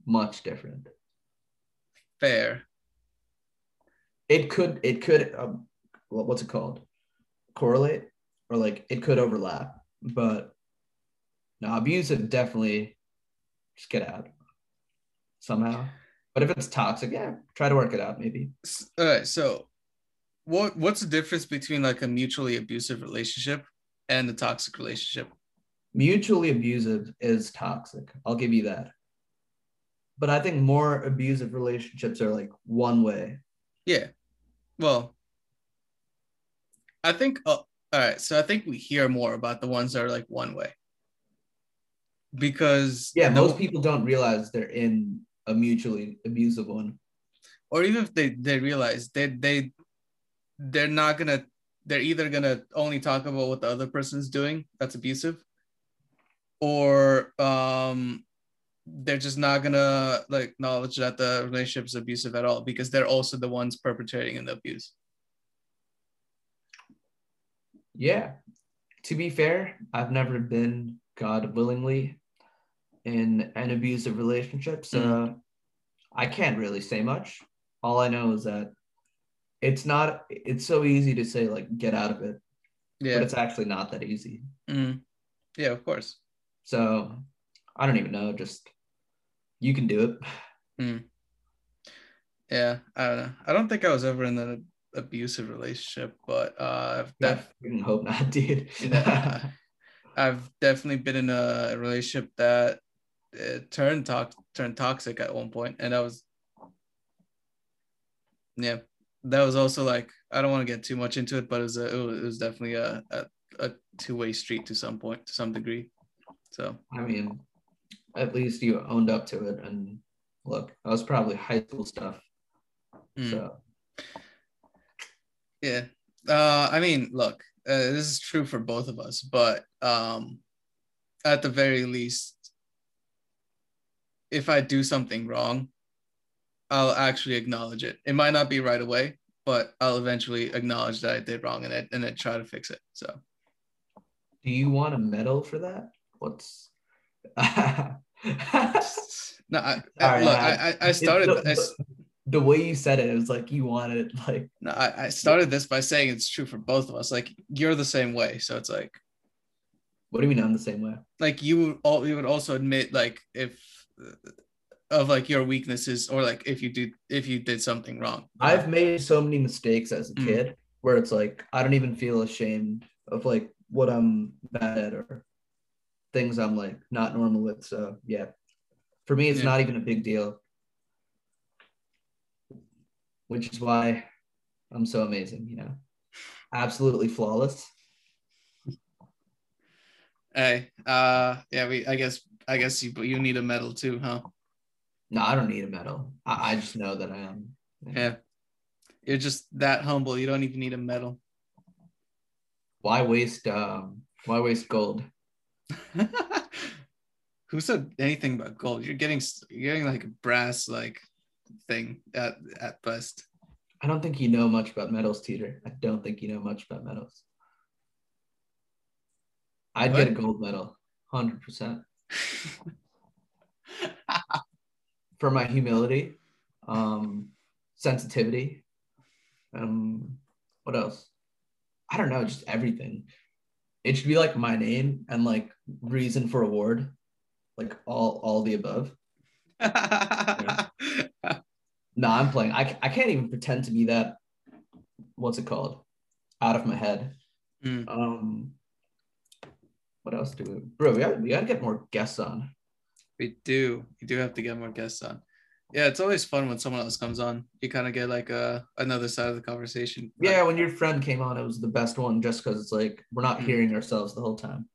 Speaker 2: Much different.
Speaker 1: fair.
Speaker 2: It could it could um, what's it called? Correlate or like it could overlap, but no, abusive definitely just get out somehow. But if it's toxic, yeah, try to work it out maybe.
Speaker 1: All right, so what what's the difference between like a mutually abusive relationship and a toxic relationship?
Speaker 2: mutually abusive is toxic. I'll give you that. But I think more abusive relationships are like one way.
Speaker 1: Yeah. Well, I think uh, all right, so I think we hear more about the ones that are like one way. Because
Speaker 2: Yeah,
Speaker 1: no-
Speaker 2: most people don't realize they're in a mutually abusive one.
Speaker 1: or even if they they realize they they they're not gonna they're either gonna only talk about what the other person's doing that's abusive or um they're just not gonna like acknowledge that the relationship is abusive at all because they're also the ones perpetrating the abuse
Speaker 2: Yeah. To be fair, I've never been, God willingly, in an abusive relationship. So I can't really say much. All I know is that it's not, it's so easy to say, like, get out of it,
Speaker 1: yeah
Speaker 2: but it's actually not that easy.
Speaker 1: Mhm. yeah of course
Speaker 2: So I don't even know. Just you can do it.
Speaker 1: yeah i don't know i don't think i was ever in an abusive relationship but uh i've
Speaker 2: Yeah,
Speaker 1: def-
Speaker 2: hope not, dude.
Speaker 1: Yeah. I've definitely been in a relationship that turned tox- turned toxic at one point, and i was yeah, that was also like I don't want to get too much into it, but it was a, it was, it was definitely a a, a two way street to some point to some degree. So
Speaker 2: I mean, at least you owned up to it. And look, that was probably high school stuff.
Speaker 1: mm,
Speaker 2: So
Speaker 1: yeah, uh, I mean, look, uh, this is true for both of us, but um, at the very least, if I do something wrong, I'll actually acknowledge it. It might not be right away, but I'll eventually acknowledge that I did wrong and it and then try to fix it. So
Speaker 2: Do you want a medal for that? What's
Speaker 1: no, I, I look,
Speaker 2: I-
Speaker 1: I, I started
Speaker 2: the,
Speaker 1: I s-
Speaker 2: the way you said it, it was like you wanted like
Speaker 1: no, I, I started this by saying it's true for both of us. Like you're the same way. So it's like
Speaker 2: what do you mean I'm the same way?
Speaker 1: like you would all you would also admit like if of like your weaknesses or like if you do if you did something wrong.
Speaker 2: I've made so many mistakes as a
Speaker 1: Mm.
Speaker 2: kid where it's like I don't even feel ashamed of like what I'm bad at or things I'm like not normal with. So yeah, for me, it's
Speaker 1: Yeah.
Speaker 2: not even a big deal, which is why I'm so amazing. You know, absolutely flawless.
Speaker 1: Hey, uh, yeah, we. I guess. I guess you. You need a medal too, huh?
Speaker 2: No, I don't need a medal. I, I just know that I am.
Speaker 1: Yeah. You're just that humble. You don't even need a medal.
Speaker 2: Why waste? Um, why waste gold?
Speaker 1: Who said anything about gold? You're getting. You're getting like a brass like thing at at best.
Speaker 2: I don't think you know much about metals, Teeter. I don't think you know much about metals. I'd get a gold medal, hundred percent, for my humility, um, sensitivity, um, what else? I don't know, just everything. It should be like my name and like reason for award, like all all the above. No, I'm playing. I, I can't even pretend to be that. What's it called? Out of my head.
Speaker 1: Mm.
Speaker 2: Um, what else do we, bro? We got we got to get more guests on.
Speaker 1: We do. We do have to get more guests on. Yeah, it's always fun when someone else comes on. You kind of get like a another side of the conversation.
Speaker 2: Yeah, when your friend came on, it was the best one, just because it's like we're not
Speaker 1: Mm.
Speaker 2: hearing ourselves the whole time.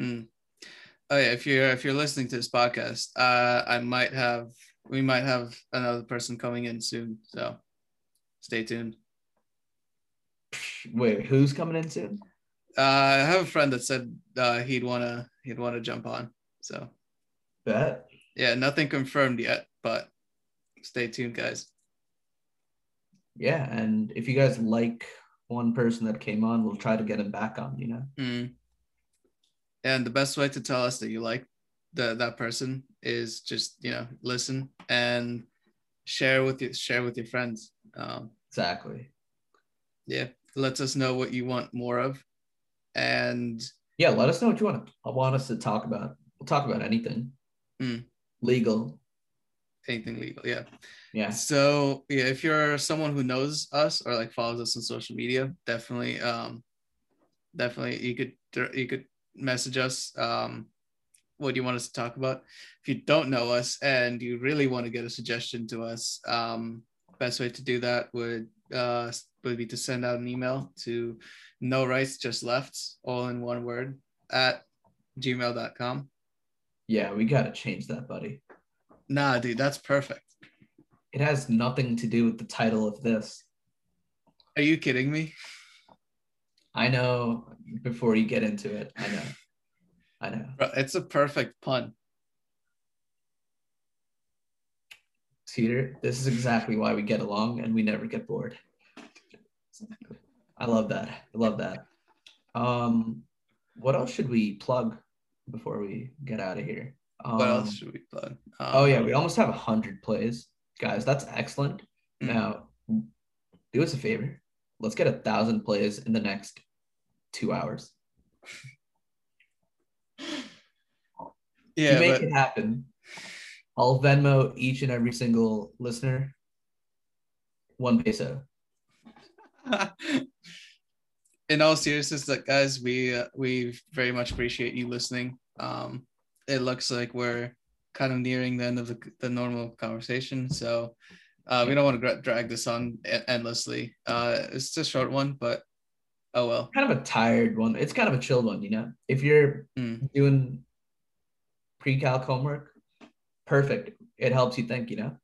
Speaker 1: Mm. Oh yeah, if you're if you're listening to this podcast, uh, I might have we might have another person coming in soon. So stay tuned.
Speaker 2: Wait, who's coming in soon?
Speaker 1: Uh, I have a friend that said uh, he'd wanna he'd wanna jump on. So
Speaker 2: Bet.
Speaker 1: yeah, nothing confirmed yet, but stay tuned, guys.
Speaker 2: Yeah, and if you guys like one person that came on, we'll try to get him back on. You know.
Speaker 1: Mm. And the best way to tell us that you like the that person is just you know listen and share with you share with your friends. Um,
Speaker 2: Exactly.
Speaker 1: yeah, lets us know what you want more of, and
Speaker 2: Yeah, let us know what you want to want us to talk about. We'll talk about anything.
Speaker 1: Mm.
Speaker 2: Legal.
Speaker 1: anything legal. Yeah.
Speaker 2: Yeah.
Speaker 1: So yeah, if you're someone who knows us or like follows us on social media, definitely, um, definitely you could you could message us. Um, what do you want us to talk about? If you don't know us and you really want to get a suggestion to us, um, best way to do that would uh would be to send out an email to no rights just left all in one word at gmail.com
Speaker 2: Yeah, we got to change that, buddy.
Speaker 1: nah dude that's perfect
Speaker 2: It has nothing to do with the title of this.
Speaker 1: are you kidding me
Speaker 2: I know before you get into it. I know. I know.
Speaker 1: It's a perfect pun
Speaker 2: Teeter, this is exactly why we get along and we never get bored. I love that. I love that. Um, what else should we plug before we get out of here? Um,
Speaker 1: what else should we plug um,
Speaker 2: Oh yeah, we almost have a hundred plays, guys. That's excellent.
Speaker 1: Mm.
Speaker 2: Now, do us a favor. Let's get a thousand plays in the next two hours.
Speaker 1: yeah
Speaker 2: to make
Speaker 1: but
Speaker 2: it happen, I'll Venmo each and every single listener one peso.
Speaker 1: in all seriousness like guys we uh, we very much appreciate you listening um it looks like we're kind of nearing the end of the, the normal conversation so uh we don't want to gra- drag this on endlessly uh it's a short one but oh well
Speaker 2: Kind of a tired one. It's kind of a chill one, you know. If you're
Speaker 1: Mm.
Speaker 2: doing pre-calc homework, perfect. It helps you think, you know.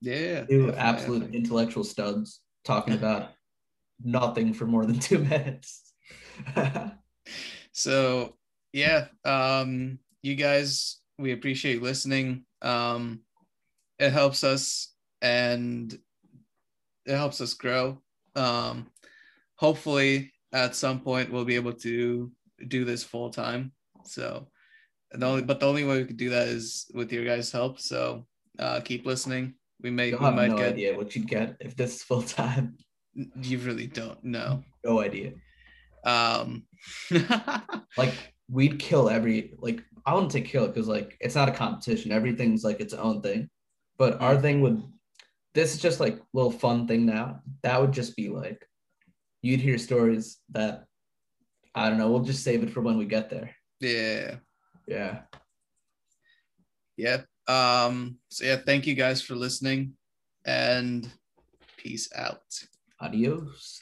Speaker 1: yeah
Speaker 2: Two
Speaker 1: definitely,
Speaker 2: absolute
Speaker 1: definitely.
Speaker 2: intellectual studs talking about nothing for more than two minutes.
Speaker 1: so yeah um you guys, we appreciate listening. Um, it helps us and it helps us grow. Um, hopefully, at some point, we'll be able to do this full time. So, the only, but the only way we could do that is with your guys' help. So, uh, keep listening. We may,
Speaker 2: You'll
Speaker 1: we
Speaker 2: have
Speaker 1: might
Speaker 2: no
Speaker 1: get.
Speaker 2: idea what you'd get if this is full time.
Speaker 1: You really don't know.
Speaker 2: No idea.
Speaker 1: Um,
Speaker 2: Like we'd kill every like I wouldn't say kill it because like it's not a competition. Everything's like its own thing. But our thing would this is just like a little fun thing now. That would just be like you'd hear stories that I don't know, we'll just save it for when we get there.
Speaker 1: yeah.
Speaker 2: Yeah.
Speaker 1: Yeah. Um, so yeah, thank you guys for listening and peace out.
Speaker 2: Adios.